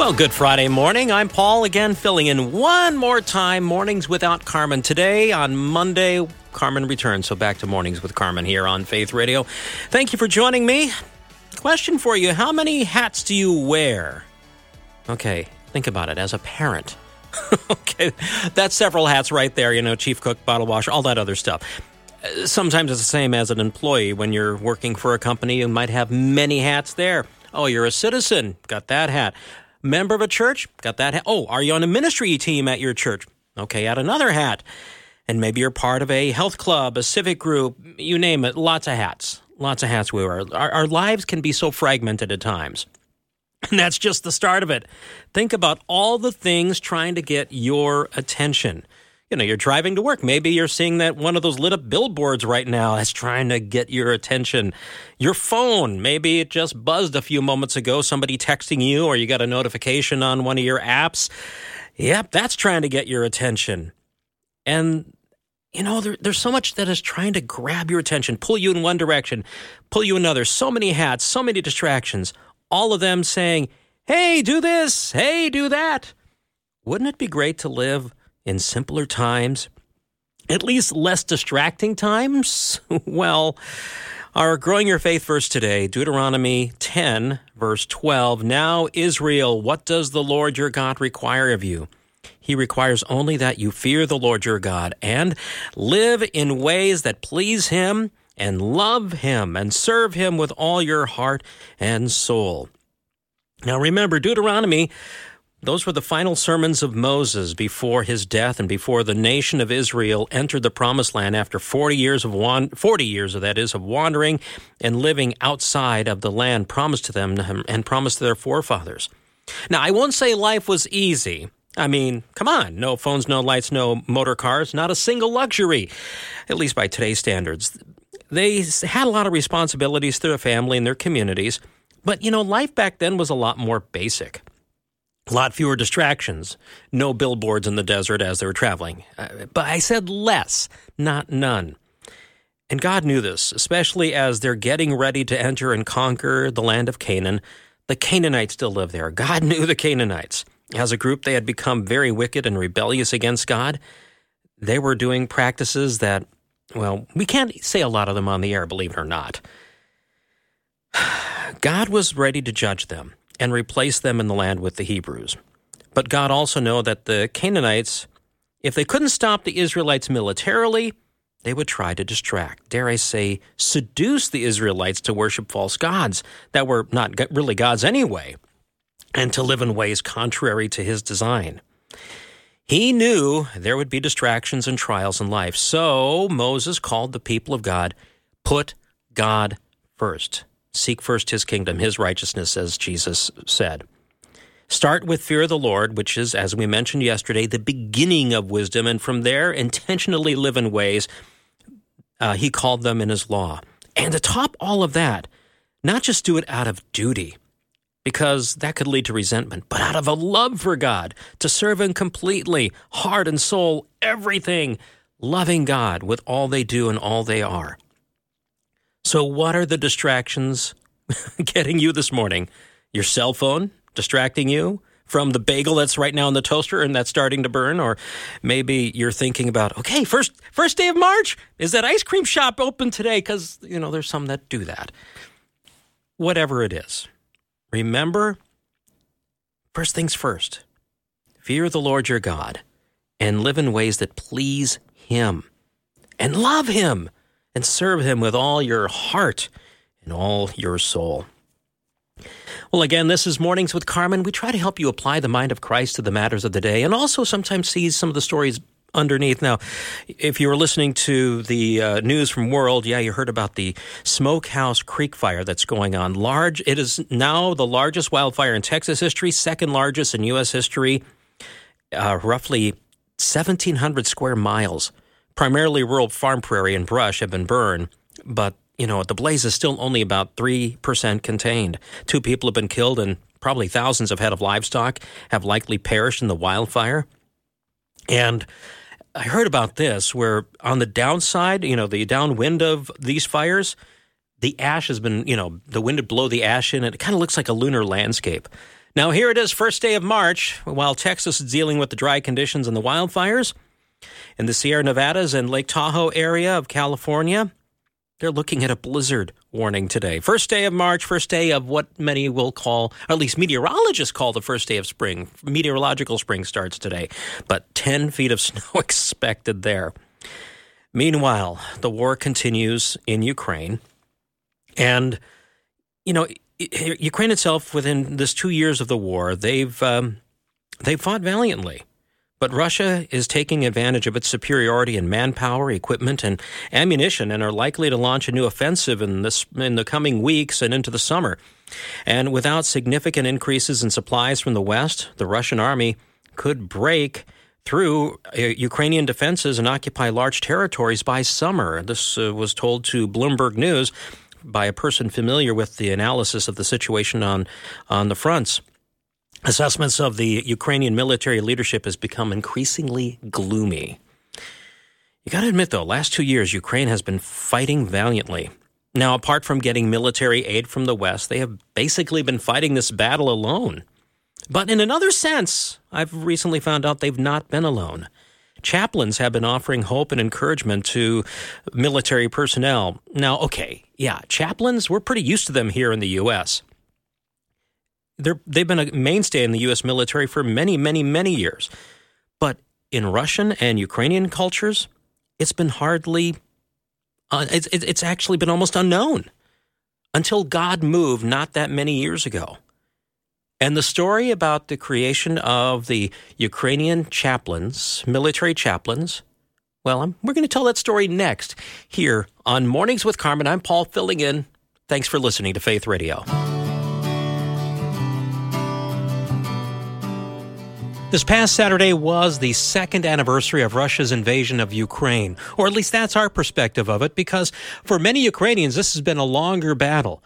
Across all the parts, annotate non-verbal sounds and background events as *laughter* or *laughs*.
Well, good Friday morning. I'm Paul again, filling in one more time. Mornings without Carmen. Today, on Monday, Carmen returns. So back to Mornings with Carmen here on Faith Radio. Thank you for joining me. Question for you How many hats do you wear? Okay, think about it as a parent. *laughs* okay, that's several hats right there, you know, chief cook, bottle washer, all that other stuff. Sometimes it's the same as an employee. When you're working for a company, you might have many hats there. Oh, you're a citizen, got that hat. Member of a church, got that hat. Oh, are you on a ministry team at your church? Okay, add another hat. And maybe you're part of a health club, a civic group, you name it, lots of hats. Lots of hats we wear. Our, our lives can be so fragmented at times. *laughs* And that's just the start of it. Think about all the things trying to get your attention. You know, you're driving to work. Maybe you're seeing that one of those lit up billboards right now that's trying to get your attention. Your phone, maybe it just buzzed a few moments ago, somebody texting you, or you got a notification on one of your apps. Yep, that's trying to get your attention. And you know, there, there's so much that is trying to grab your attention, pull you in one direction, pull you another. So many hats, so many distractions, all of them saying, hey, do this, hey, do that. Wouldn't it be great to live in simpler times? At least less distracting times? *laughs* well, our Growing Your Faith verse today, Deuteronomy 10, verse 12. Now, Israel, what does the Lord your God require of you? He requires only that you fear the Lord your God and live in ways that please Him and love Him and serve Him with all your heart and soul. Now remember, Deuteronomy, those were the final sermons of Moses before his death and before the nation of Israel entered the promised land after 40 years of wan- 40 years of that is of wandering and living outside of the land promised to them and promised to their forefathers. Now, I won't say life was easy. I mean, come on, no phones, no lights, no motor cars, not a single luxury, at least by today's standards. They had a lot of responsibilities to their family and their communities, but you know, life back then was a lot more basic. A lot fewer distractions, no billboards in the desert as they were traveling. Uh, but I said less, not none. And God knew this, especially as they're getting ready to enter and conquer the land of Canaan. The Canaanites still live there. God *laughs* knew the Canaanites. As a group, they had become very wicked and rebellious against God. They were doing practices that, well, we can't say a lot of them on the air, believe it or not. *sighs* God was ready to judge them and replace them in the land with the Hebrews. But God also knew that the Canaanites, if they couldn't stop the Israelites militarily, they would try to distract, dare I say, seduce the Israelites to worship false gods that were not really gods anyway and to live in ways contrary to his design. He knew there would be distractions and trials in life, so Moses called the people of God, put God first. Seek first his kingdom, his righteousness, as Jesus said. Start with fear of the Lord, which is, as we mentioned yesterday, the beginning of wisdom, and from there, intentionally live in ways uh, he called them in his law. And to top all of that, not just do it out of duty, because that could lead to resentment, but out of a love for God, to serve Him completely, heart and soul, everything, loving God with all they do and all they are. So, what are the distractions *laughs* getting you this morning? Your cell phone distracting you? From the bagel that's right now in the toaster and that's starting to burn, or maybe you're thinking about, okay, first first day of March, is that ice cream shop open today? Because you know there's some that do that. Whatever it is, Remember, first things first fear the Lord your God and live in ways that please Him and love Him and serve Him with all your heart and all your soul. Well, again, this is Mornings with Carmen. We try to help you apply the mind of Christ to the matters of the day and also sometimes see some of the stories underneath. Now, if you were listening to the uh, news from World, yeah, you heard about the Smokehouse Creek fire that's going on. Large, it is now the largest wildfire in Texas history, second largest in U.S. history, uh, roughly 1,700 square miles. Primarily rural farm prairie and brush have been burned, but you know the blaze is still only about three percent contained. Two people have been killed, and probably thousands of head of livestock have likely perished in the wildfire. And I heard about this where on the downside, you know, the downwind of these fires, the ash has been, you know, the wind would blow the ash in. And it kind of looks like a lunar landscape. Now, here it is, first day of March, while Texas is dealing with the dry conditions and the wildfires. In the Sierra Nevadas and Lake Tahoe area of California, they're looking at a blizzard warning today. First day of March, first day of what many will call, or at least meteorologists call the first day of spring. Meteorological spring starts today, but 10 *laughs* feet of snow *laughs* expected there. Meanwhile, the war continues in Ukraine. And, you know, Ukraine itself, within this two years of the war, they've, um, they've fought valiantly. But Russia is taking advantage of its superiority in manpower, equipment, and ammunition, and are likely to launch a new offensive in this in the coming weeks and into the summer. And without significant increases in supplies from the West, the Russian army could break through uh, Ukrainian defenses and occupy large territories by summer. This uh, was told to Bloomberg News by a person familiar with the analysis of the situation on on the fronts. Assessments of the Ukrainian military leadership has become increasingly gloomy. You got to admit, though, last two years, Ukraine has been fighting valiantly. Now, apart from getting military aid from the West, they have basically been fighting this battle alone. But in another sense, I've recently found out they've not been alone. Chaplains have been offering hope and encouragement to military personnel. Now, okay, yeah, chaplains, we're pretty used to them here in the U.S they've been a mainstay in the U.S. military for many, many, many years. But in Russian and Ukrainian cultures, it's been hardly, uh, it's, it's actually been almost unknown until God moved not that many years ago. And the story about the creation of the Ukrainian chaplains, military chaplains, well, I'm, we're going to tell that story next here on Mornings with Carmen. I'm Paul filling in. Thanks for listening to Faith Radio. This past Saturday was the second anniversary of Russia's invasion of Ukraine, or at least that's our perspective of it, because for many Ukrainians, this has been a longer battle.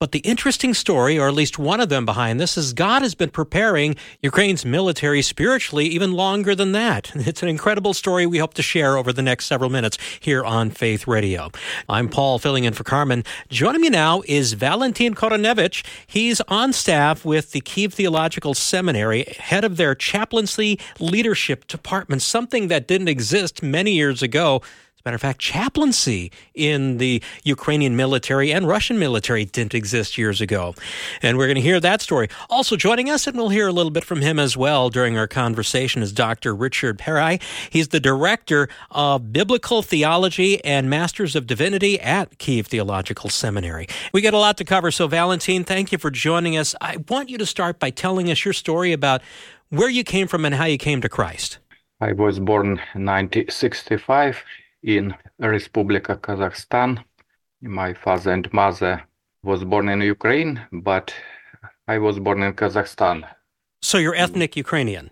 But the interesting story, or at least one of them behind this, is God has been preparing Ukraine's military spiritually even longer than that. *laughs* It's an incredible story we hope to share over the next several minutes here on Faith Radio. I'm Paul, filling in for Carmen. Joining me now is Valentin Korenevych. He's on staff with the Kiev Theological Seminary, head of their chaplaincy leadership department, something that didn't exist many years ago matter of fact, chaplaincy in the Ukrainian military and Russian military didn't exist years ago. And we're going to hear that story. Also joining us, and we'll hear a little bit from him as well during our conversation, is Dr. Richard Perhai. He's the director of biblical theology and Masters of Divinity at Kiev Theological Seminary. We got a lot to cover, so Valentine, thank you for joining us. I want you to start by telling us your story about where you came from and how you came to Christ. I was born in 1965 in Republika Kazakhstan. My father and mother was born in Ukraine, but I was born in Kazakhstan. So you're ethnic Ukrainian?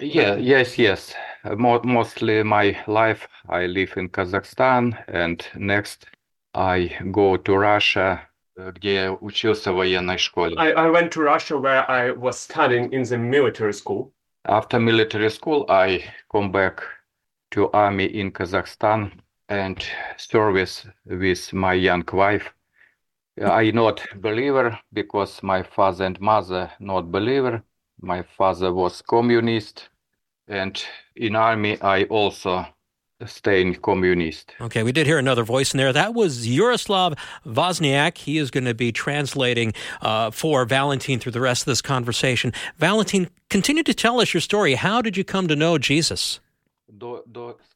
Yeah, yes, yes. Mo- mostly my life I live in Kazakhstan, and next I go to Russia, где я учился в военной школе. I, I went to Russia where I was studying in the military school. After military school, I come back to army in Kazakhstan and service with my young wife. I not believer because my father and mother not believer. My father was communist, and in army I also staying communist. Okay, we did hear another voice in there. That was Yaroslav Wozniak. He is going to be translating uh, for Valentin through the rest of this conversation. Valentin, continue to tell us your story. How did you come to know Jesus?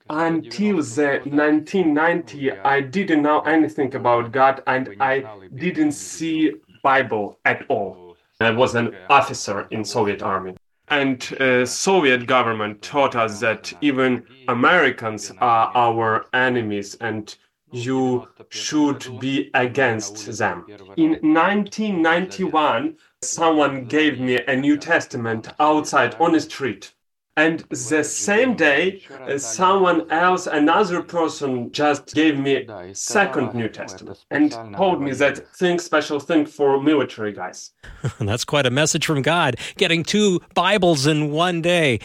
Until the 1990, I didn't know anything about God and I didn't see Bible at all. I was an officer in Soviet army. And uh, Soviet government taught us that even Americans are our enemies and you should be against them. In 1991, someone gave me a New Testament outside on the street. And the same day, uh, someone else, another person, just gave me second New Testament and told me that thing, special thing for military guys. *laughs* That's quite a message from God, getting two Bibles in one day.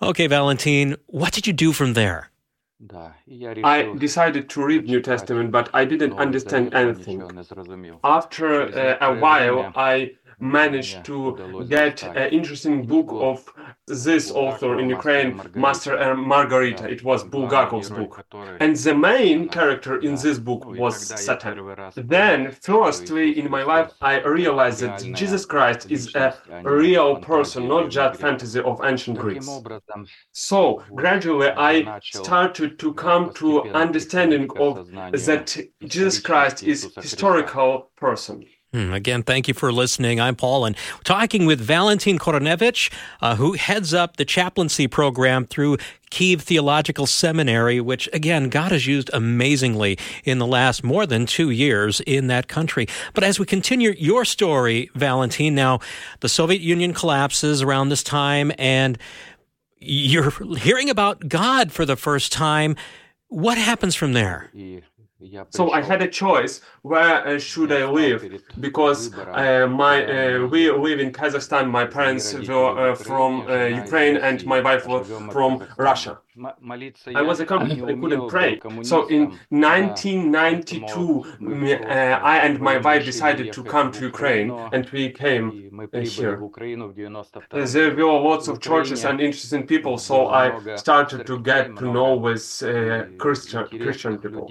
Okay, Valentine, what did you do from there? I decided to read New Testament, but I didn't understand anything. After uh, a while, I managed to get an interesting book of this author in Ukraine, Master and Margarita. Uh, it was Bulgakov's book. And the main character in this book was Satan. Then, firstly, in my life, I realized that Jesus Christ is a real person, not just fantasy of ancient Greeks. So, gradually, I started to come to understanding of that Jesus Christ is historical person. Hmm, Again, thank you for listening. I'm Paul, and talking with Valentin Korenevych, uh, who heads up the chaplaincy program through Kiev Theological Seminary, which, again, God has used amazingly in the last more than two years in that country. But as we continue your story, Valentin, now the Soviet Union collapses around this time, and you're *laughs* hearing about God for the first time. What happens from there? So I had a choice where uh, should I live? because uh, my uh, we live in Kazakhstan. My parents were uh, from uh, Ukraine and my wife was from Russia. I was a couple I couldn't pray. So in 1992, mm, uh, I and my wife decided to come to Ukraine, and we came uh, here. Uh, There were lots of churches and interesting people, so I started to get to know with uh, Christian Christian people,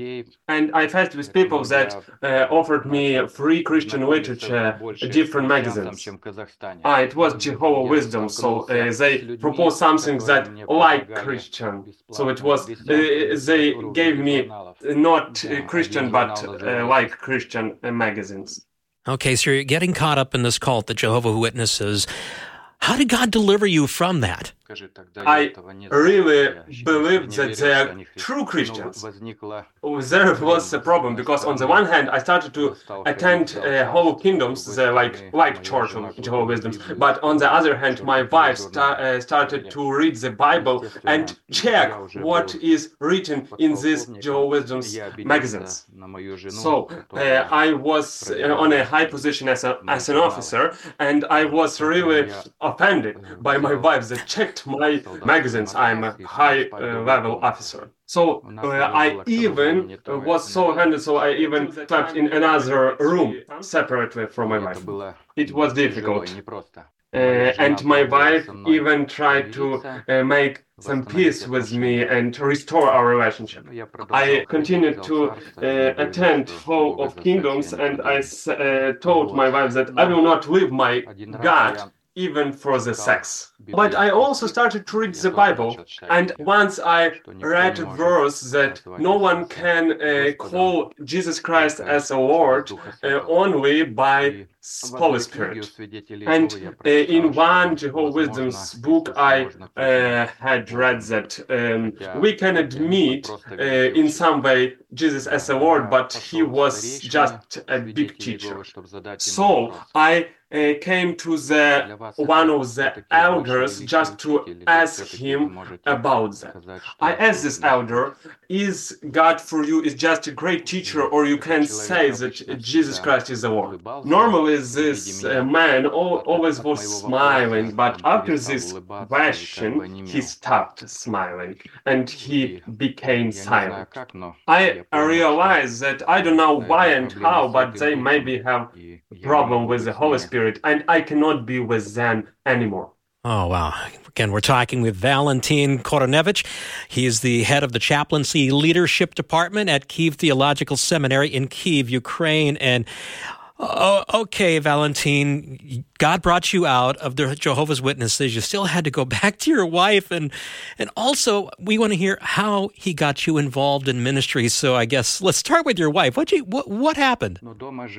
and I met with people that uh, offered me free Christian literature, different magazines. Ah, it was Jehovah Wisdom, so uh, they proposed something that like Christian. So it was uh, they gave me not uh, Christian but uh, like Christian uh, magazines. Okay, so you're getting caught up in this cult, the Jehovah Witnesses. How did God deliver you from that? I really believed that they are true Christians. There was a problem because on the one hand I started to attend uh, Hall of Kingdoms, the like like Church of Jehovah's Wisdoms, but on the other hand my wife sta- uh, started to read the Bible and check what is written in these Jehovah's Wisdoms magazines. So uh, I was uh, on a high position as, a, as an officer, and I was really offended by my wife that checked my magazines. I'm a high uh, level officer. So uh, I even uh, was so offended, so I even slept in another room separately from my wife. It was difficult. Uh, and my wife even tried to uh, make some peace with me and restore our relationship. I continued to uh, attend Hall of Kingdoms, and I uh, told my wife that I will not leave my God even for the sex. But I also started to read the Bible, and once I read a verse that no one can uh, call Jesus Christ as a Lord uh, only by Holy Spirit. And uh, in one Jehovah's Wisdom's book, I uh, had read that um, we can admit uh, in some way Jesus as a Lord, but he was just a big teacher. So I uh, came to the one of the elders just to ask him about that. I asked this elder, "Is God for you is just a great teacher, or you can say that Jesus Christ is the Lord?" Normally, this uh, man al- always was smiling, but after this question, he stopped smiling and he became silent. I realized that I don't know why and how, but they maybe have problem with the Holy Spirit, and I cannot be with them anymore. Oh, wow. Again, we're talking with Valentin Korenevych. He is the head of the chaplaincy leadership department at Kiev Theological Seminary in Kiev, Ukraine. And Oh, okay, Valentin. God brought you out of the Jehovah's Witnesses. You still had to go *laughs* back to your wife, and and also we want to hear how He got you involved in ministry. So I guess let's start with your wife. What you what what happened?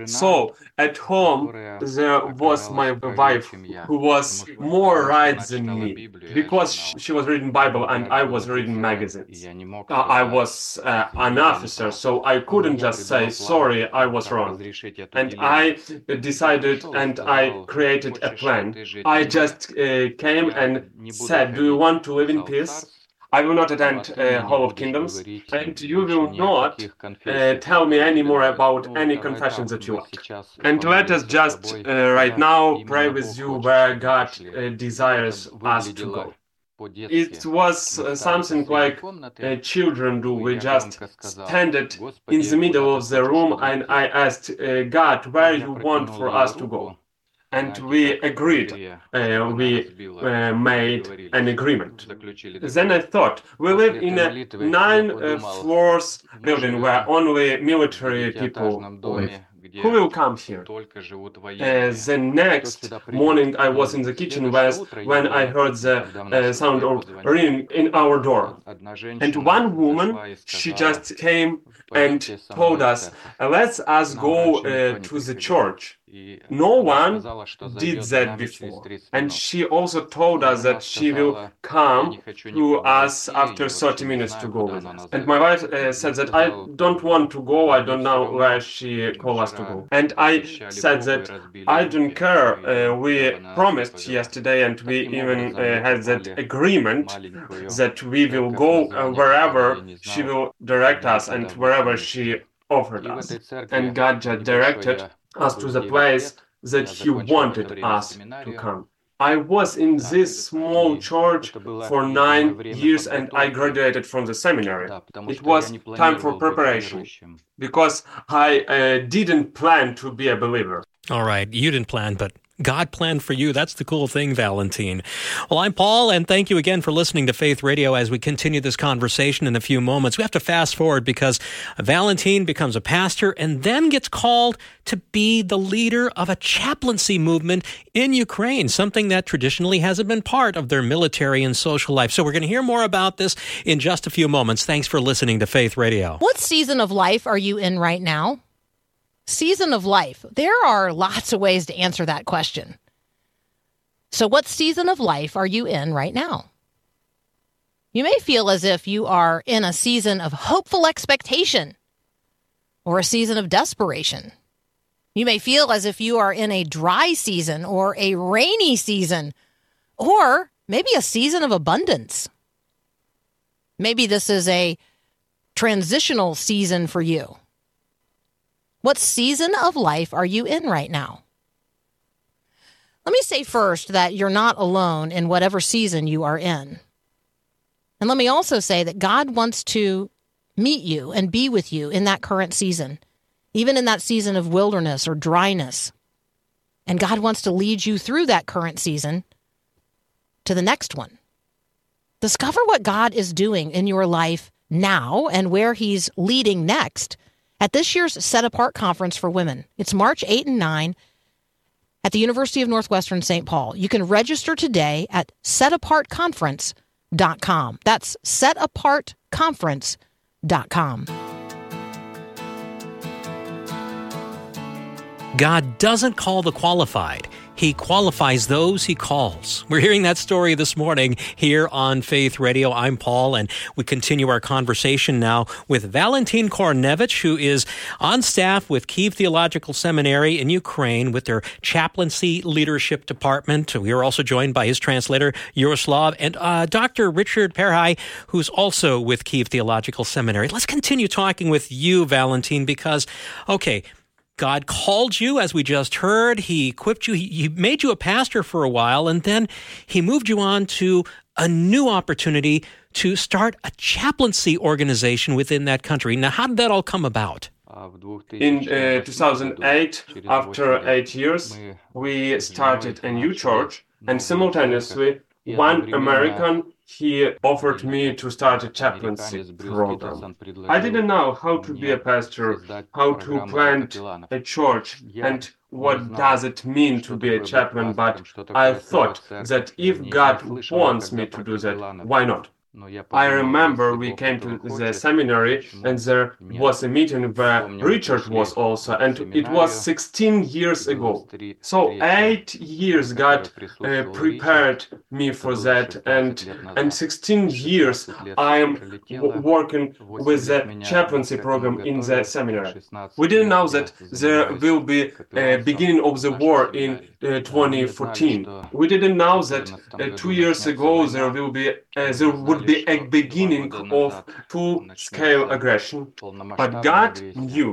So at home there was my wife who was more right than me because she was reading Bible and I was reading magazines. Uh, I was uh, an officer, so I couldn't just say sorry, I was wrong. And I decided and I created a plan. I just uh, came and said, Do you want to live in peace? I will not attend uh, Hall of Kingdoms, and you will not uh, tell me any more about any confessions that you want. And let us just uh, right now pray with you where God uh, desires us to go. It was uh, something like uh, children do. We just standed in the middle of the room, and I asked God, where you want for us to go and we agreed. Uh, we uh, made an agreement. Then I thought, we live in a nine uh, floors building where only military people live. Who will come here? Uh, the next morning, I was in the kitchen when I heard the uh, sound of ringing in our door. And one woman, she just came and told us, "Let's us go uh, to the church." No one did that before. And she also told us that she will come to us after 30 minutes to go with us. And my wife uh, said that I don't want to go, I don't know where she called us to go. And I said that I don't care. Uh, we promised yesterday and we even uh, had that agreement that we will go uh, wherever she will direct us and wherever she offered us. And God just directed us to the place that He wanted us to come. I was in this small church for nine years and I graduated from the seminary. It was time for preparation because I uh, didn't plan to be a believer. All right, you didn't plan, but God planned for you. That's the cool thing, Valentine. Well, I'm Paul, and thank you again for listening to Faith Radio as we continue this conversation in a few moments. We have to fast forward because Valentine becomes a pastor and then gets called to be the leader of a chaplaincy movement in Ukraine, something that traditionally hasn't been part of their military and social life. So we're going to hear more about this in just a few moments. Thanks for listening to Faith Radio. What season of life are you in right now? Season of life. There are lots of ways to answer that question. So, what season of life are you in right now? You may feel as if you are in a season of hopeful expectation or a season of desperation. You may feel as if you are in a dry season or a rainy season or maybe a season of abundance. Maybe this is a transitional season for you. What season of life are you in right now? Let me say first that you're not alone in whatever season you are in. And let me also say that God wants to meet you and be with you in that current season, even in that season of wilderness or dryness. And God wants to lead you through that current season to the next one. Discover what God is doing in your life now and where He's leading next at this year's Set Apart Conference for Women. It's March 8 and 9 at the University of Northwestern St. Paul. You can register today at setapartconference.com. That's setapartconference.com. God doesn't call the qualified. He qualifies those he calls. We're hearing that story this morning here on Faith Radio. I'm Paul, and we continue our conversation now with Valentin Korenevych, who is on staff with Kiev Theological Seminary in Ukraine with their chaplaincy leadership department. We are also joined by his translator, Yaroslav, and uh, Dr. Richard Perhai, who's also with Kiev Theological Seminary. Let's continue talking with you, Valentin, because, okay, God called you, as we just heard. He equipped you. He, he, made you a pastor for a while, and then he moved you on to a new opportunity to start a chaplaincy organization within that country. Now, how did that all come about? In uh, 2008, after eight years, we started a new church, and simultaneously, one American he offered me to start a chaplaincy program. I didn't know how to be a pastor, how to plant a church, and what does it mean to be a chaplain, but I thought that if God wants me to do that, why not? I remember we came to the seminary and there was a meeting where Richard was also, and it was 16 years ago. So eight years God uh, prepared me for that, and and 16 years I am working with the chaplaincy program in the seminary. We didn't know that there will be a beginning of the war in uh, 2014. We didn't know that uh, two years ago there will be uh, there would be a beginning of full-scale aggression. But God knew,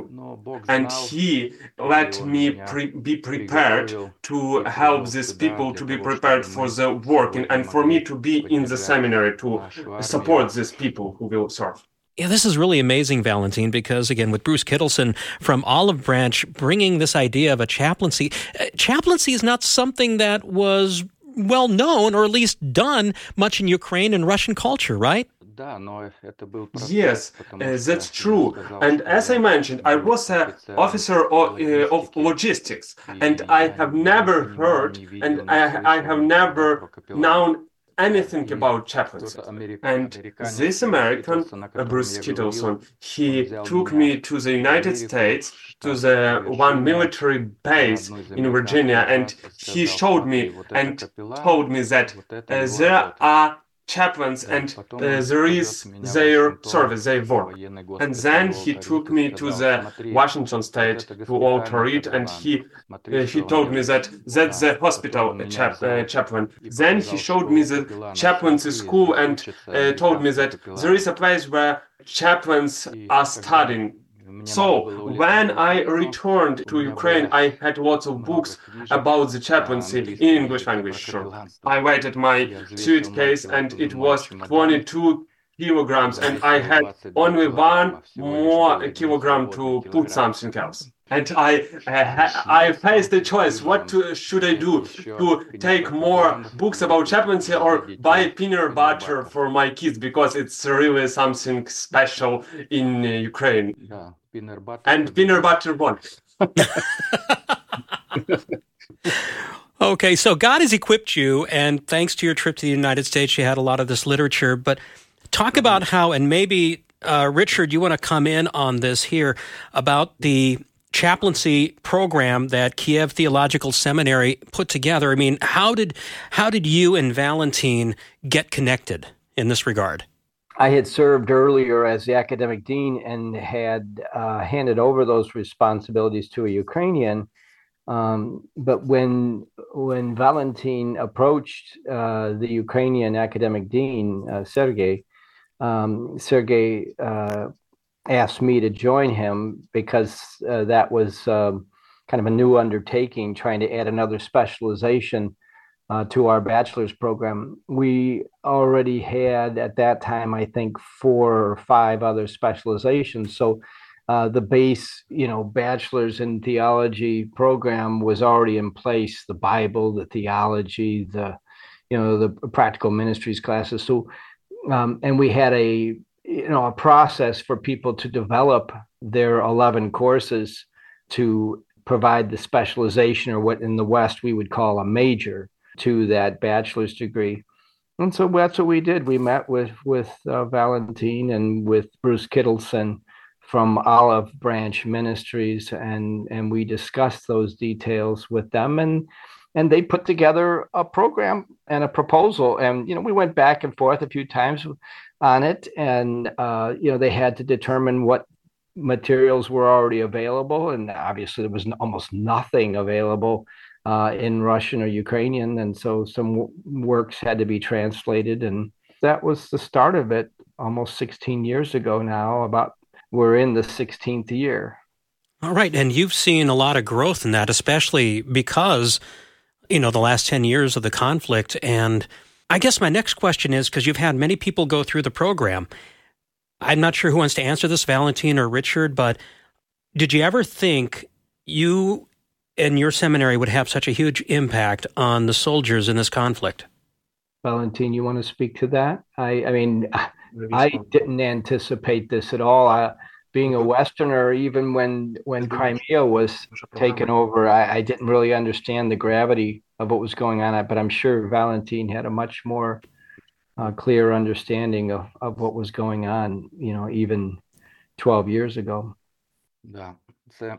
and He let me pre be prepared to help these people to be prepared for the work and for me to be in the seminary to support these people who will serve. Yeah, this is really amazing, Valentine, because again, with Bruce Kittleson from Olive Branch bringing this idea of a chaplaincy, uh, chaplaincy is not something that was well known or at least done much in Ukraine and Russian culture, right? Yes, uh, that's true. And as I mentioned, I was an officer of, uh, of, logistics, and I have never heard and I, I have never known anything about chaplaincy. And this American, Bruce Kittleson, he took me to the United States, to the one military base in Virginia, and he showed me and told me that uh, there are chaplains and uh, there is their service, their work. And then he took me to the Washington state to Walter Reed and he uh, he told me that that's the hospital chap, uh, chaplain. Then he showed me the chaplaincy school and uh, told me that there is a place where chaplains are studying so when I returned to Ukraine, I had lots of books about the chaplaincy in English language. Sure. I weighted my suitcase and it was 22 kilograms and I had only one more kilogram to put something else. And I, I faced the choice: what to, should I do? To take more books about chaplaincy or buy peanut butter for my kids because it's really something special in uh, Ukraine. And peanut butter one. *laughs* okay, so God has equipped you, and thanks to your trip to the United States, you had a lot of this literature. But talk about how, and maybe uh, Richard, you want to come in on this here about the chaplaincy program that Kiev Theological Seminary put together. I mean, how did how did you and Valentine get connected in this regard? I had served earlier as the academic dean and had uh, handed over those responsibilities to a Ukrainian. Um, but when when Valentin approached uh, the Ukrainian academic dean, uh, Sergei, um, Sergei uh, asked me to join him because uh, that was um, kind of a new undertaking, trying to add another specialization uh, to our bachelor's program. We already had at that time, I think, four or five other specializations. So uh, the base, you know, bachelor's in theology program was already in place. The Bible, the theology, the you know the practical ministries classes. So um, and we had a you know a process for people to develop their 11 courses to provide the specialization or what in the west we would call a major to that bachelor's degree. And so that's what we did. We met with with uh, valentin and with bruce kittleson from olive branch ministries and and we discussed those details with them and and they put together a program and a proposal. And you know we went back and forth a few times on it, and uh, you know they had to determine what materials were already available, and obviously there was almost nothing available uh, in Russian or Ukrainian, and so some w- works had to be translated, and that was the start of it almost 16 years ago now. About we're in the 16th year. All right, and you've seen a lot of growth in that, especially because you know the last 10 years of the conflict and I guess my next question is because you've had many people go through the program. I'm not sure who wants to answer this, Valentin or Richard, but did you ever think you and your seminary would have such a huge impact on the soldiers in this conflict? Valentine, you want to speak to that? I, I mean, I didn't anticipate this at all. I, being a Westerner, even when when Crimea was taken over, I, I didn't really understand the gravity of what was going on. But I'm sure Valentine had a much more uh, clear understanding of, of what was going on. You know, even 12 years ago. yeah.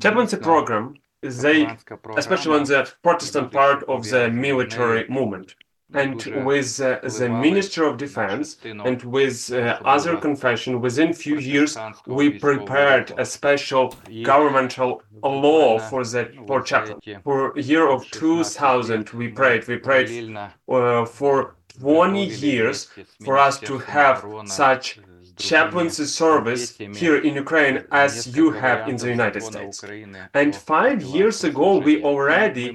Chaplaincy program a, especially on the Protestant part of the military movement and with uh, the Ministry of Defense and with uh, other confession, within few years, we prepared a special governmental law for the for. For year of 2000, we prayed. We prayed uh, for 20 years for us to have such chaplaincy service here in Ukraine as you have in the United States. And five years ago, we already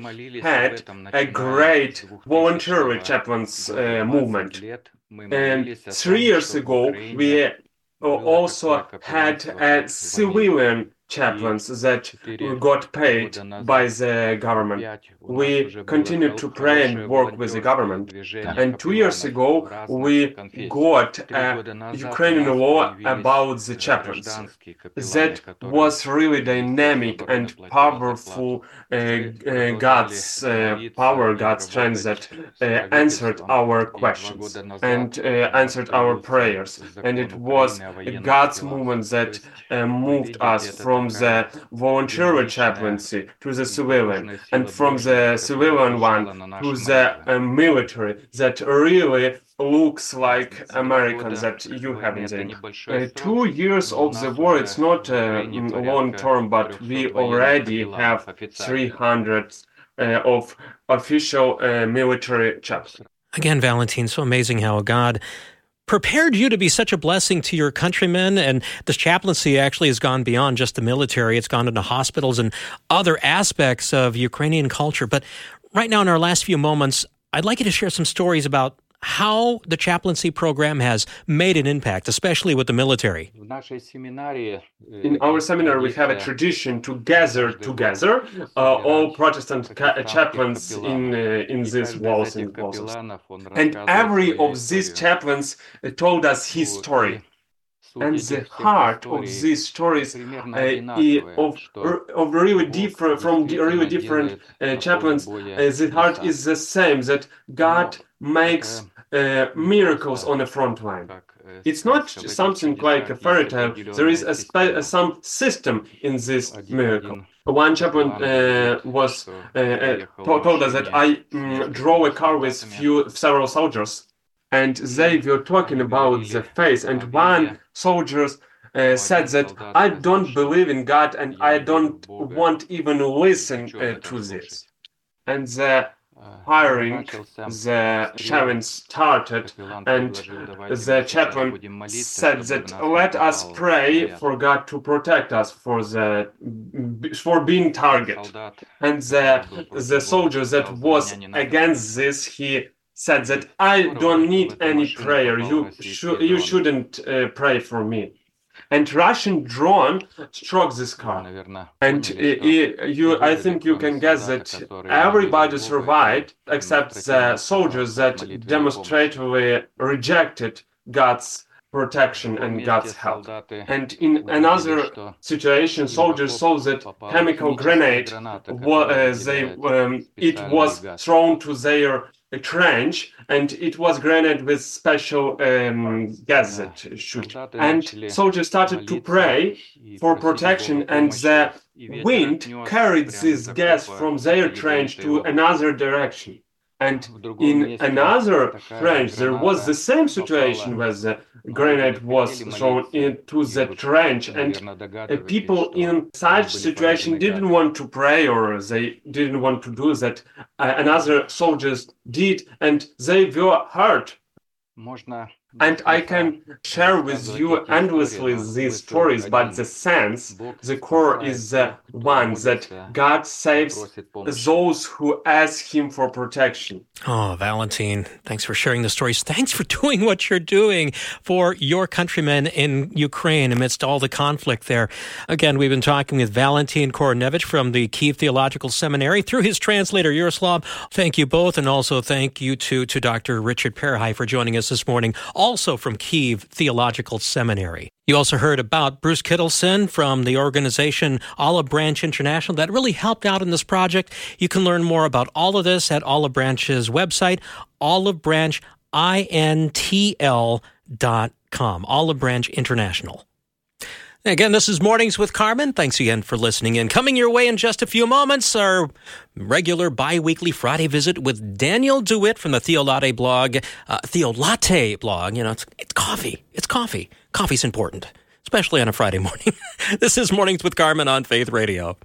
had a great voluntary chaplains uh, movement. And three years ago, we also had a civilian chaplains that got paid by the government. We continued to pray and work with the government. And two years ago, we got a Ukrainian law about the chaplains. That was really dynamic and powerful uh, uh, God's uh, power, God's strength that uh, answered our questions and uh, answered our prayers. And it was God's movement that uh, moved us from from the voluntary chaplaincy to the civilian, and from the civilian one to the uh, military that really looks like American that you have in the uh, two years of the war. It's not uh, long term, but we already have 300 uh, of official uh, military chaplains. Again, Valentin, so amazing how God prepared you to be such a blessing to your countrymen. And this chaplaincy actually has gone beyond just the military, it's gone into hospitals and other aspects of Ukrainian culture. But right now, in our last few moments, I'd like you to share some stories about how the chaplaincy program has made an impact, especially with the military. In our seminar, we have a tradition to gather together uh, all Protestant ca- chaplains in uh, in these walls and closets. And every of these chaplains uh, told us his story. And the heart of these stories uh, of, of really different from really different uh, chaplains, uh, the heart is the same. That God makes uh, miracles on the front line. It's not something like a fairy tale. There is a spe- some system in this miracle. One chaplain uh, was uh, uh told us that I mm, draw a car with few several soldiers, and they were talking about the faith. And one soldier uh, said that I don't believe in God, and I don't want even listen uh, to this. And the hiring, the shaman started, and the chaplain said that let us pray for God to protect us for the for being target. And the the soldier that was against this, he said that I don't need any prayer. You should you shouldn't uh, pray for me and Russian drone struck this car. And you, I think you can guess that everybody survived except the soldiers that demonstratively rejected God's protection and God's help. And in another situation, soldiers saw that chemical grenade, uh, they, um, it was thrown to their trench and it was granted with special um, gas that shoot. And soldiers started to pray for protection, and the wind carried this gas from their trench to another direction. And in another trench, there was the same situation where the grenade was thrown into the trench, and people in such situation didn't want to pray or they didn't want to do that. Uh, another soldiers did, and they were hurt. And I can share with you endlessly these stories, but the sense, the core is the one that God saves those who ask Him for protection. Oh, Valentin, thanks for sharing the stories. Thanks for *laughs* doing what you're doing for your countrymen in Ukraine amidst all the conflict there. Again, we've been talking with Valentin Korenevych from the Kiev Theological Seminary through his translator, Yaroslav. Thank you both, and also thank you to, to Dr. Richard Perhai for joining us this morning also from Kiev Theological Seminary. You also heard about Bruce Kittleson from the organization Olive Branch International that really helped out in this project. You can learn more about all of this at Olive Branch's website, olivebranchintl.com. Olive Branch International. Again, this is Mornings with Carmen. Thanks again for listening in. Coming your way in just a few moments, our regular bi weekly Friday visit with Daniel DeWitt from the Theolatte blog. Uh, Theolatte blog. You know, it's, it's coffee. It's coffee. Coffee's important, especially on a Friday *laughs* morning. this is Mornings with Carmen on Faith Radio.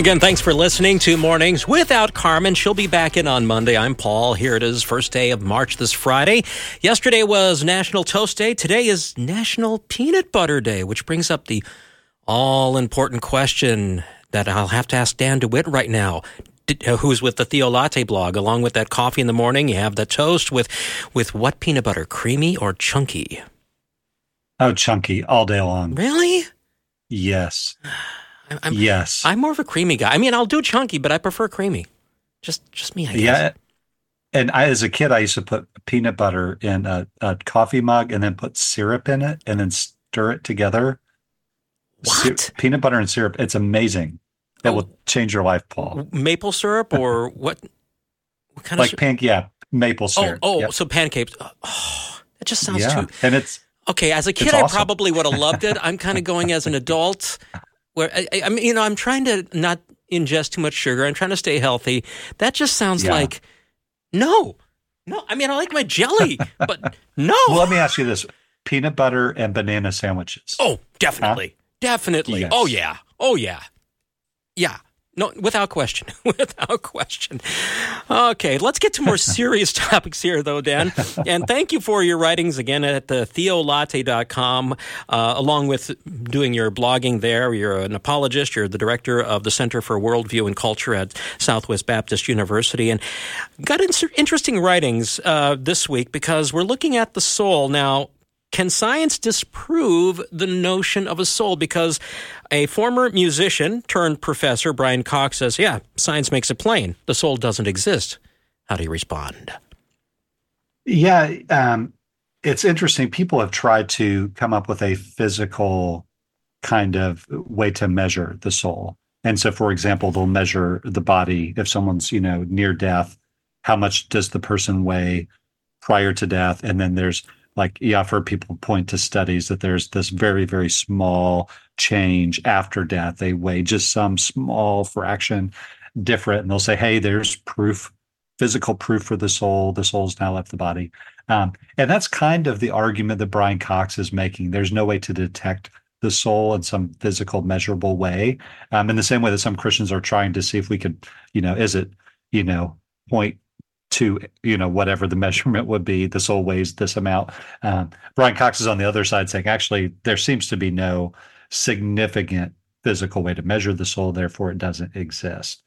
Again, thanks for listening to Mornings Without Carmen. She'll be back in on Monday. I'm Paul. Here it is, first day of March this Friday. Yesterday was National Toast Day. Today is National Peanut Butter Day, which brings up the all important question that I'll have to ask Dan DeWitt right now. Uh, who's with the Theolatte blog? Along with that coffee in the morning, you have the toast with with what peanut butter, creamy or chunky? Oh, chunky all day long. Really? Yes. I'm, yes. I'm more of a creamy guy. I mean, I'll do chunky, but I prefer creamy. Just, just me. I guess. Yeah. And I, as a kid, I used to put peanut butter in a, a coffee mug and then put syrup in it and then stir it together. What? peanut butter and syrup. It's amazing. That oh. will change your life, Paul. Maple syrup or *laughs* what? What kind like of like pan? Yeah, maple oh, syrup. Oh, oh, yep. so pancakes. Oh, that just sounds yeah. too. And it's okay. As a kid, awesome. I probably would have loved it. *laughs* I'm kind of going as an adult where I, I, mean, you know, I'm trying to not ingest too much sugar. I'm trying to stay healthy. That just sounds yeah. like no, no. I mean, I like my jelly, *laughs* but no. Well, let me ask you this: peanut butter and banana sandwiches. Oh, definitely, huh? definitely. Oh, yes. Oh yeah, oh yeah, yeah. No, without question. *laughs* without question. Okay, let's get to more *laughs* serious topics here, though, Dan. And thank you for your writings again at the theolatte.com, uh, along with doing your blogging there. You're an apologist. You're the director of the Center for Worldview and Culture at Southwest Baptist University. And got in- interesting writings uh, this week because we're looking at the soul. Now, can science disprove the notion of a soul? Because a former musician turned professor, Brian Cox, says, yeah, science makes it plain. The soul doesn't exist. How do you respond? Yeah, um, it's interesting. People have tried to come up with a physical kind of way to measure the soul. And so, for example, they'll measure the body. If someone's, you know, near death, how much does the person weigh prior to death? And then there's like yeah, heard people point to studies that there's this very, very small change after death. They weigh just some small fraction different, and they'll say, "Hey, there's proof, physical proof for the soul. The soul's now left the body." Um, and that's kind of the argument that Brian Cox is making. There's no way to detect the soul in some physical, measurable way. Um, in the same way that some Christians are trying to see if we could, you know, is it, you know, point to you know whatever the *laughs* measurement would be the soul weighs this amount. Um, brian cox is on the other side saying actually there seems to be no significant physical way to measure the soul therefore it doesn't exist.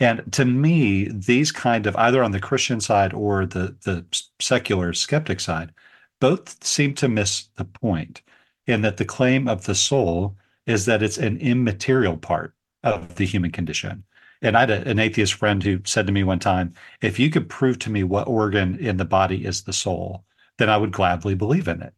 And to me these kind of either on the christian side or the the secular skeptic side both seem to miss the point in that the claim of the soul is that it's an immaterial part of the human condition and I had a, an atheist friend who said to me one time, if you could prove to me what organ in the body is the soul, then I would gladly believe in it.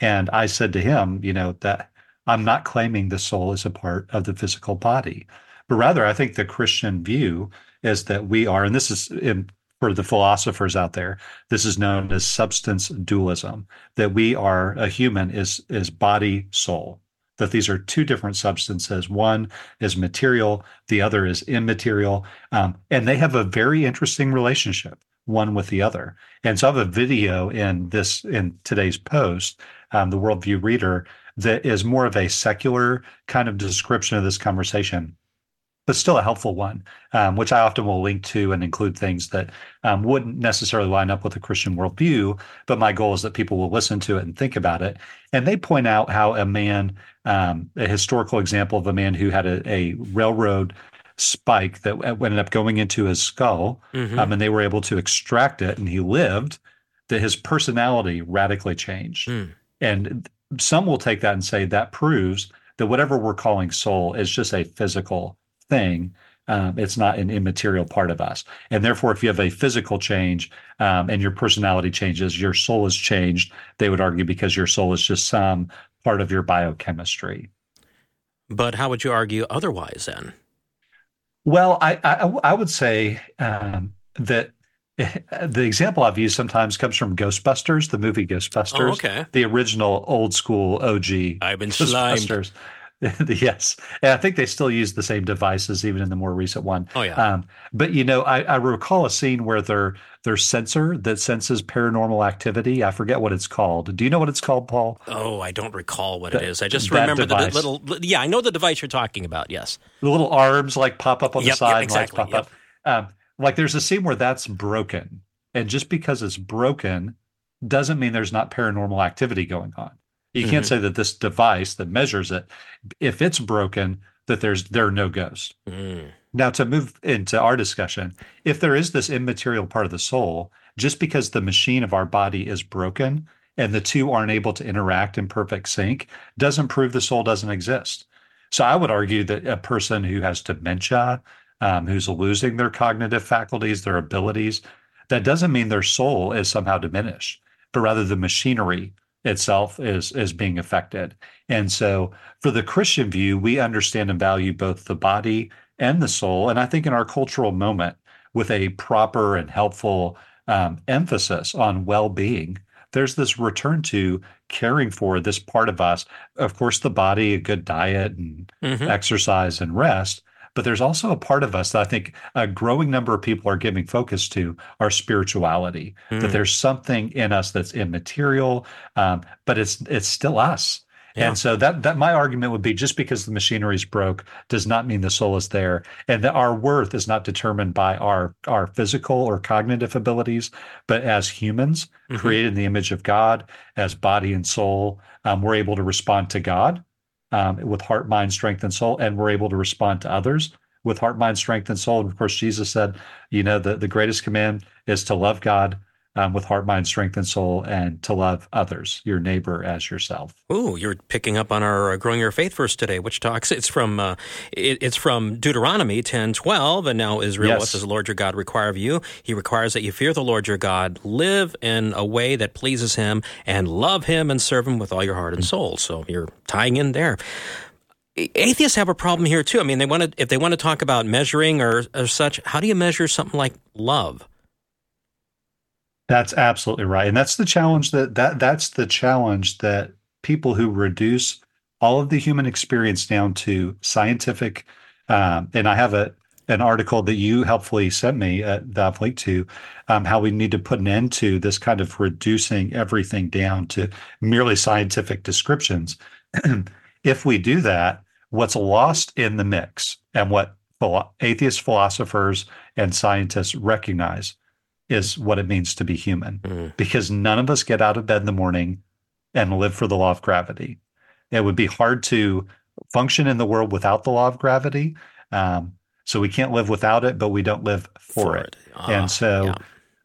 And I said to him, you know, that I'm not claiming the soul is a part of the physical body, but rather I think the Christian view is that we are, and this is in, for the philosophers out there, this is known as substance dualism, that we are a human is is body soul that these are two different substances. One is material, the other is immaterial. Um, and they have a very interesting relationship one with the other. And so I have a video in this in today's post, um, the Worldview Reader, that is more of a secular kind of description of this conversation but still a helpful one, um, which I often will link to and include things that um, wouldn't necessarily line up with a Christian worldview. But my goal is that people will listen to it and think about it. And they point out how a man, um, a historical example of a man who had a, a railroad spike that ended up going into his skull, mm-hmm. Um, and they were able to extract it, and he lived. That his personality radically changed, mm. and some will take that and say that proves that whatever we're calling soul is just a physical thing. Um, it's not an immaterial part of us. And therefore, if you have a physical change um, and your personality changes, your soul is changed, they would argue because your soul is just some part of your biochemistry. But how would you argue otherwise then? Well, I, I, I would say um, that *laughs* the example I've used sometimes comes from Ghostbusters, the movie Ghostbusters. Oh, okay. The original old school OG. I've been Ghostbusters. slimed. *laughs* yes, and I think they still use the same devices even in the more recent one. Oh yeah. Um, but you know, I, I recall a scene where their their sensor that senses paranormal activity. I forget what it's called. Do you know what it's called, Paul? Oh, I don't recall what it is. I just remember the little. Yeah, I know the device you're talking about. Yes. The little arms like pop up on Yep, the side, yep, exactly, pop up. Um, like there's a scene where that's broken, and just because it's broken doesn't mean there's not paranormal activity going on. You can't Mhm. say that this device that measures it, if it's broken, that there's there are no ghosts. Mm. Now, to move into our discussion, if there is this immaterial part of the soul, just because the machine of our body is broken and the two aren't able to interact in perfect sync, doesn't prove the soul doesn't exist. So I would argue that a person who has dementia, um, who's losing their cognitive faculties, their abilities, that doesn't mean their soul is somehow diminished, but rather the machinery itself is is being affected. And so for the Christian view, we understand and value both the body and the soul. And I think in our cultural moment, with a proper and helpful um, emphasis on well being, there's this return to caring for this part of us. Of course, the body, a good diet and Mhm. exercise and rest. But there's also a part of us that I think a growing number of people are giving focus to our spirituality. That Mm. there's something in us that's immaterial, um, but it's it's still us. Yeah. And so that that my argument would be just because the machinery is broke does not mean the soul is there, and that our worth is not determined by our our physical or cognitive abilities, but as humans Mhm. created in the image of God, as body and soul, um, we're able to respond to God um, with heart, mind, strength, and soul, and we're able to respond to others with heart, mind, strength, and soul. And of course, Jesus said, you know, the, the greatest command is to love God um, with heart, mind, strength, and soul, and to love others, your neighbor as yourself. Ooh, you're picking up on our uh, growing your faith verse today, which talks. It's from uh, it, it's from Deuteronomy ten twelve, and now Israel, what does the Lord your God require of you? He requires that you fear the Lord your God, live in a way that pleases Him, and love Him and serve Him with all your heart and soul. So you're tying in there. Atheists have a problem here too. I mean, they want to if they want to talk about measuring or, or such. How do you measure something like love? That's absolutely right. And that's the challenge that that that's the challenge that people who reduce all of the human experience down to scientific um, and I have a an article that you helpfully sent me uh, that I've linked to um, how we need to put an end to this kind of reducing everything down to merely scientific descriptions. *clears throat* if we do that, what's lost in the mix and what atheist philosophers and scientists recognize is what it means to be human Mm. because none of us get out of bed in the morning and live for the law of gravity. It would be hard to function in the world without the law of gravity. Um, so we can't live without it, but we don't live for, it. Ah, and so yeah.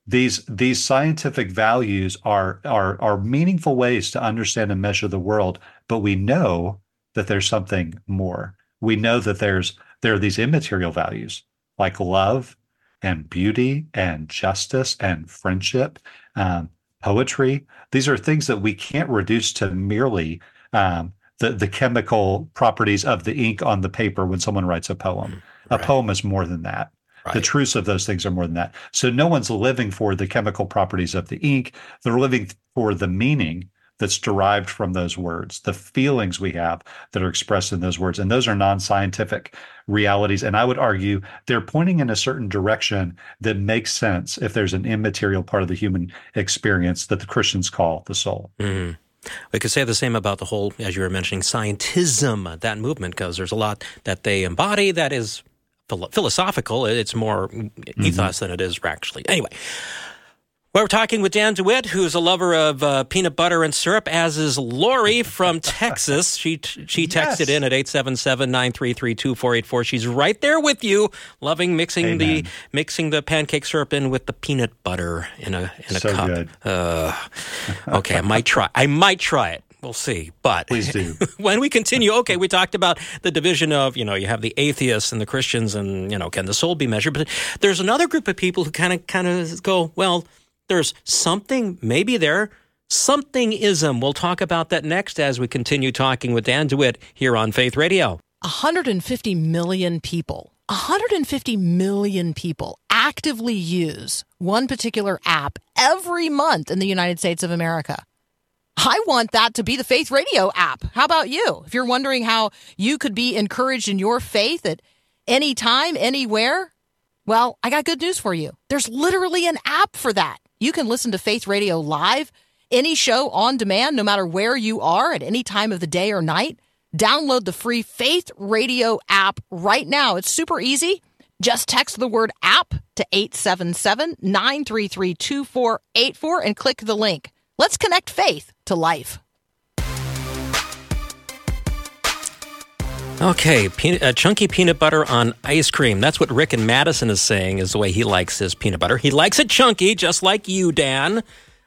these these scientific values are are are meaningful ways to understand and measure the world, but we know that there's something more. We know that there's there are these immaterial values like love and beauty and justice and friendship, um, poetry. These are things that we can't reduce to merely um, the the chemical properties of the ink on the paper when someone writes a poem. A poem is more than that. The truths of those things are more than that. So no one's living for the chemical properties of the ink. They're living for the meaning that's derived from those words, the feelings we have that are expressed in those words. And those are non scientific realities. And I would argue they're pointing in a certain direction that makes sense if there's an immaterial part of the human experience that the Christians call the soul. Mhm. We could say the same about the whole, as you were mentioning, scientism, that movement, because there's a lot that they embody that is philosophical. It's more ethos than it is actually. Anyway, we're talking with Dan DeWitt, who's a lover of uh, peanut butter and syrup, as is Lori from *laughs* Texas. She she texted Yes. in at 877-933-2484. She's right there with you, loving mixing the mixing the pancake syrup in with the peanut butter in a in a So cup. good. Uh, okay, I *laughs* might try. I might try it. We'll see. But please do. *laughs* when we continue, okay, we talked about the division of, you know, you have the atheists and the Christians and, you know, can the soul be measured? But there's another group of people who kind of kind of go, well, there's something maybe there somethingism. We'll talk about that next as we continue talking with Dan DeWitt here on Faith Radio. 150 million people 150 million people actively use one particular app every month in the United States of America. I want that to be the Faith Radio app. How about you? If you're wondering how you could be encouraged in your faith at any time, anywhere, well, I got good news for you. There's literally an app for that. You can listen to Faith Radio live, any show on demand, no matter where you are at any time of the day or night. Download the free Faith Radio app right now. It's super easy. Just text the word app to 877 933 2484 and click the link. Let's connect faith to life. Okay, peanut, uh, chunky peanut butter on ice cream. That's what Rick and Madison is saying is the way he likes his peanut butter. He likes it chunky, just like you, Dan.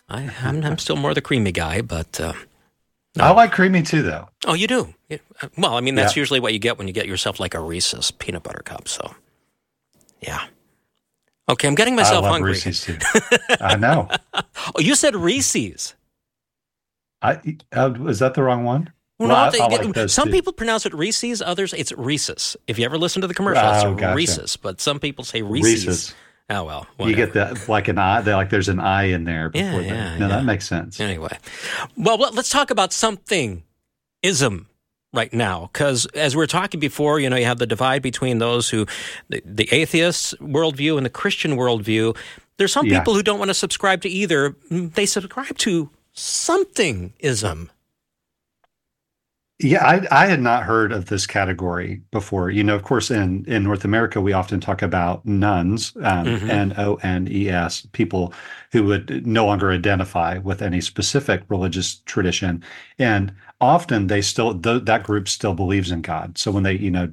I, am still more the creamy guy, but uh, no. I like creamy too, though. Oh, you do? Well, I mean, that's yeah. usually what you get when you get yourself like a Reese's peanut butter cup. So, yeah. Okay, I'm getting myself I love hungry. Reese's too. *laughs* I know. oh, you said Reese's. I uh, is that the wrong one? Well, well I, I like some too. people pronounce it Reese's, others it's Reese's. If you ever listen to the commercial, oh, it's gotcha. Reese's, but some people say Reese's. Reese's. Oh well, whatever. you get that like an eye. Like there's an eye in there. Before yeah, yeah, the, no, yeah. that makes sense. Anyway, well, let's talk about something ism right now because as we were talking before you know you have the divide between those who the, the atheist worldview and the christian worldview there's some yeah. people who don't want to subscribe to either they subscribe to something ism yeah, I, I had not heard of this category before. You know, of course, in, in North America, we often talk about nones, um, mm-hmm. N O N E S, people who would no longer identify with any specific religious tradition. And often they still, th- that group still believes in God. So when they, you know,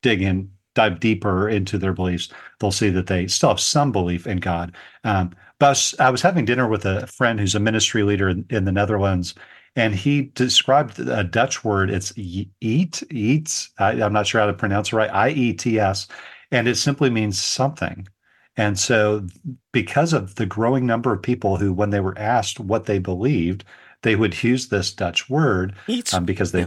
dig in, dive deeper into their beliefs, they'll see that they still have some belief in God. Um, but I was, I was having dinner with a friend who's a ministry leader in, in the Netherlands and he described a Dutch word. It's eat, eats. I, am not sure how to pronounce it right. I E T S, and it simply means something. And so, because of the growing number of people who, when they were asked what they believed, they would use this Dutch word um, because they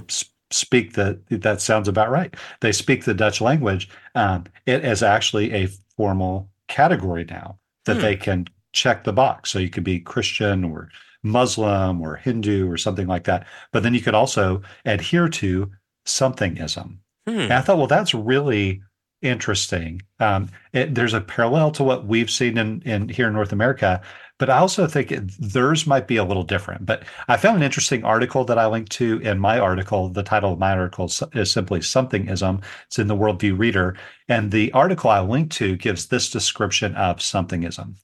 speak the. That sounds about right. They speak the Dutch language. Um, it is actually a formal category now that hmm. they can check the box. So you could be Christian or Muslim or Hindu or something like that. But then you could also adhere to somethingism. Hmm. And I thought, well, that's really interesting. Um, it, there's a parallel to what we've seen in, in here in North America, but I also think it, theirs might be a little different. But I found an interesting article that I linked to in my article. The title of my article is simply Somethingism. It's in the Worldview Reader. And the article I linked to gives this description of somethingism.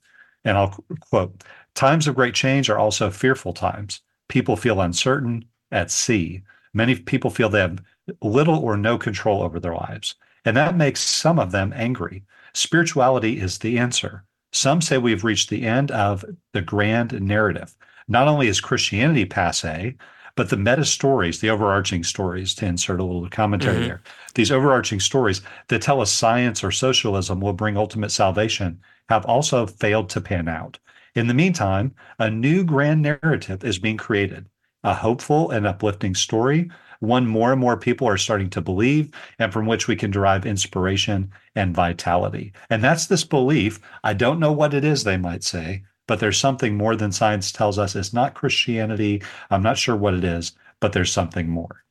And I'll quote Times of great change are also fearful times. People feel uncertain, at sea. Many people feel they have little or no control over their lives. And that makes some of them angry. Spirituality is the answer. Some say we've reached the end of the grand narrative. Not only is Christianity passe, but the meta stories, the overarching stories, to insert a little commentary mm-hmm. there, these overarching stories that tell us science or socialism will bring ultimate salvation have also failed to pan out. In the meantime, a new grand narrative is being created, a hopeful and uplifting story, one more and more people are starting to believe, and from which we can derive inspiration and vitality. And that's this belief. I don't know what it is, they might say, but there's something more than science tells us. It's not Christianity. I'm not sure what it is, but there's something more.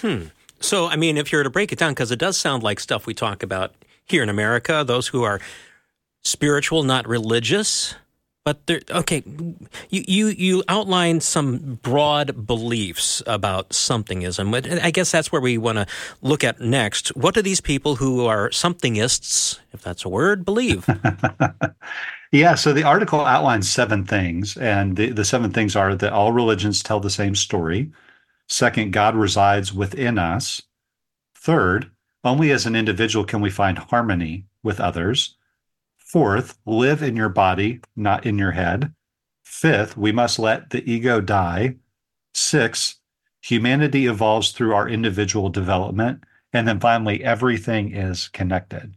Hmm. So, I mean, if you were to break it down, because it does sound like stuff we talk about here in America, those who are spiritual, not religious. But there, okay, you, you you outlined some broad beliefs about somethingism. But I guess that's where we want to look at next. What do these people who are somethingists, if that's a word, believe? *laughs* yeah, so the article outlines seven things, and the, the seven things are that all religions tell the same story. Second, God resides within us. Third, only as an individual can we find harmony with others. Fourth, live in your body, not in your head. Fifth, we must let the ego die. Six, humanity evolves through our individual development. And then finally, everything is connected.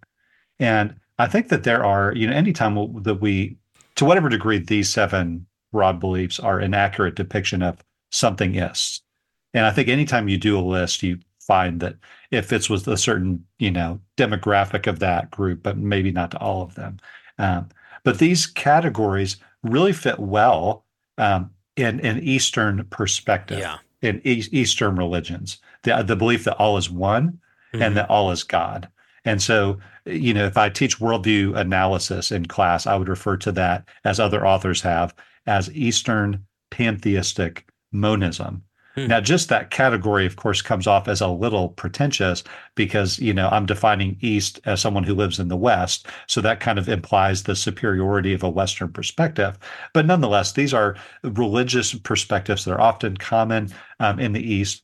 And I think that there are, you know, anytime that we, to whatever degree these seven broad beliefs are an accurate depiction of somethingism. And I think anytime you do a list, you find that it fits with a certain, you know, demographic of that group, but maybe not to all of them. Um, but these categories really fit well um, in an Eastern perspective, yeah. in e- Eastern religions. The, the belief that all is one mm-hmm. and that all is God. And so, you know, if I teach worldview analysis in class, I would refer to that, as other authors have, as Eastern pantheistic monism. Hmm. Now, just that category, of course, comes off as a little pretentious because, you know, I'm defining East as someone who lives in the West. So that kind of implies the superiority of a Western perspective. But nonetheless, these are religious perspectives that are often common um, in the East.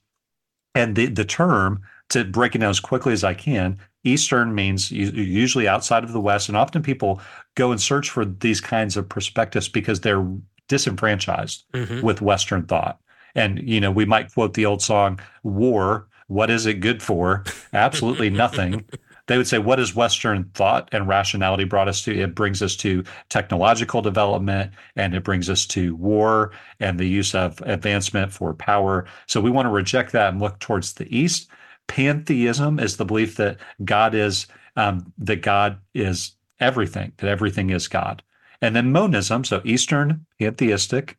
And the, the term, to break it down as quickly as I can, Eastern means usually outside of the West. And often people go and search for these kinds of perspectives because they're disenfranchised mm-hmm. with Western thought. And, you know, we might quote the old song, War, what is it good for? Absolutely nothing. *laughs* they would say, what has Western thought and rationality brought us to? It brings us to technological development and it brings us to war and the use of advancement for power. So we want to reject that and look towards the East. Pantheism is the belief that God is um, that God is everything, that everything is God. And then monism, so Eastern pantheistic,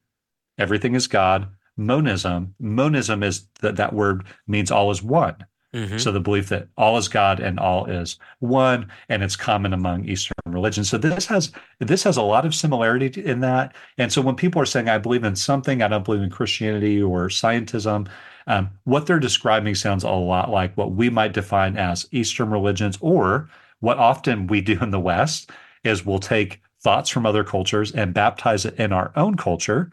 everything is God monism. Monism is that that word means all is one. Mm-hmm. So the belief that all is God and all is one, and it's common among Eastern religions. So this has this has a lot of similarity in that. And so when people are saying, "I believe in something," I don't believe in Christianity or scientism. Um, what they're describing sounds a lot like what we might define as Eastern religions, or what often we do in the West is we'll take thoughts from other cultures and baptize it in our own culture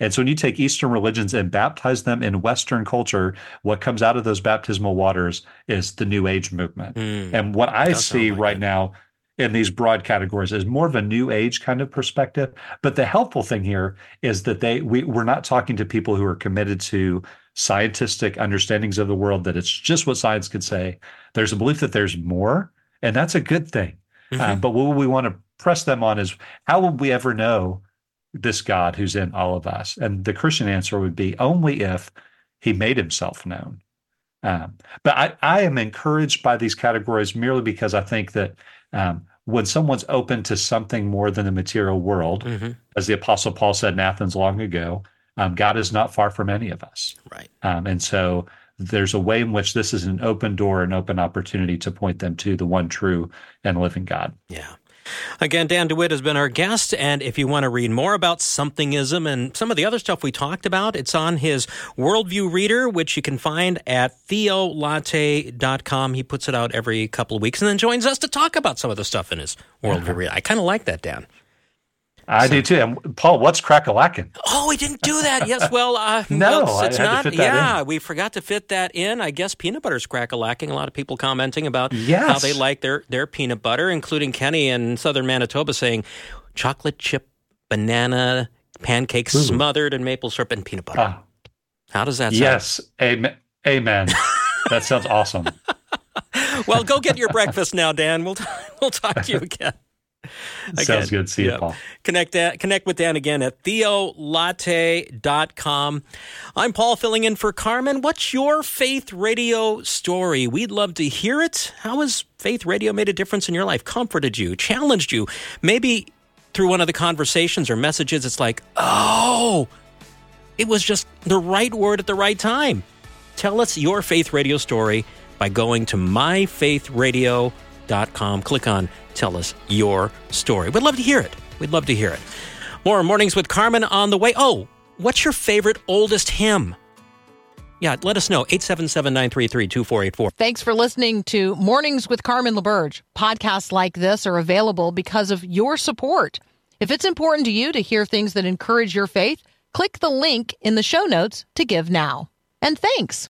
and so when you take Eastern religions and baptize them in Western culture, what comes out of those baptismal waters is the New Age movement. Mm, and what I see like right it. now in these broad categories is more of a new age kind of perspective. But the helpful thing here is that they we, we're not talking to people who are committed to scientific understandings of the world, that it's just what science could say. There's a belief that there's more, and that's a good thing. Mm-hmm. Uh, but what we want to press them on is how will we ever know this God who's in all of us? And the Christian answer would be only if he made himself known. Um, but I, I, am encouraged by these categories merely because I think that um, when someone's open to something more than the material world, mm-hmm. as the Apostle Paul said in Athens long ago, um, God is not far from any of us. Right. Um, and so there's a way in which this is an open door, an open opportunity to point them to the one true and living God. Yeah. Again, Dan DeWitt has been our guest. And if you want to read more about somethingism and some of the other stuff we talked about, it's on his Worldview Reader, which you can find at theolatte.com. He puts it out every couple of weeks and then joins us to talk about some of the stuff in his Worldview uh-huh. Reader. I kind of like that, Dan. I so. do too. And Paul, what's crack-a-lackin'? Oh, we didn't do that. Yes, well, uh, *laughs* no, well, it's not. yeah, in. we forgot to fit that in. I guess peanut butter's crack-a-lacking. A lot of people commenting about yes. how they like their their peanut butter, including Kenny in southern Manitoba saying chocolate chip banana pancakes Ooh. smothered in maple syrup and peanut butter. Uh, how does that sound? Yes, amen. Amen. that sounds awesome. *laughs* well, go get your breakfast now, Dan. We'll *laughs* we'll talk to you again. Again, Sounds good. See you, Paul. Connect, that, connect with Dan again at theolatte.com. I'm Paul filling in for Carmen. What's your faith radio story? We'd love to hear it. How has faith radio made a difference in your life, comforted you, challenged you? Maybe through one of the conversations or messages, it's like, oh, it was just the right word at the right time. Tell us your faith radio story by going to myfaithradio.com. Click on tell us your story. We'd love to hear it. We'd love to hear it. More Mornings with Carmen on the way. Oh, what's your favorite oldest hymn? Yeah, let us know. 877 933 2484. Thanks for listening to Mornings with Carmen LaBerge. Podcasts like this are available because of your support. If it's important to you to hear things that encourage your faith, click the link in the show notes to give now. And thanks.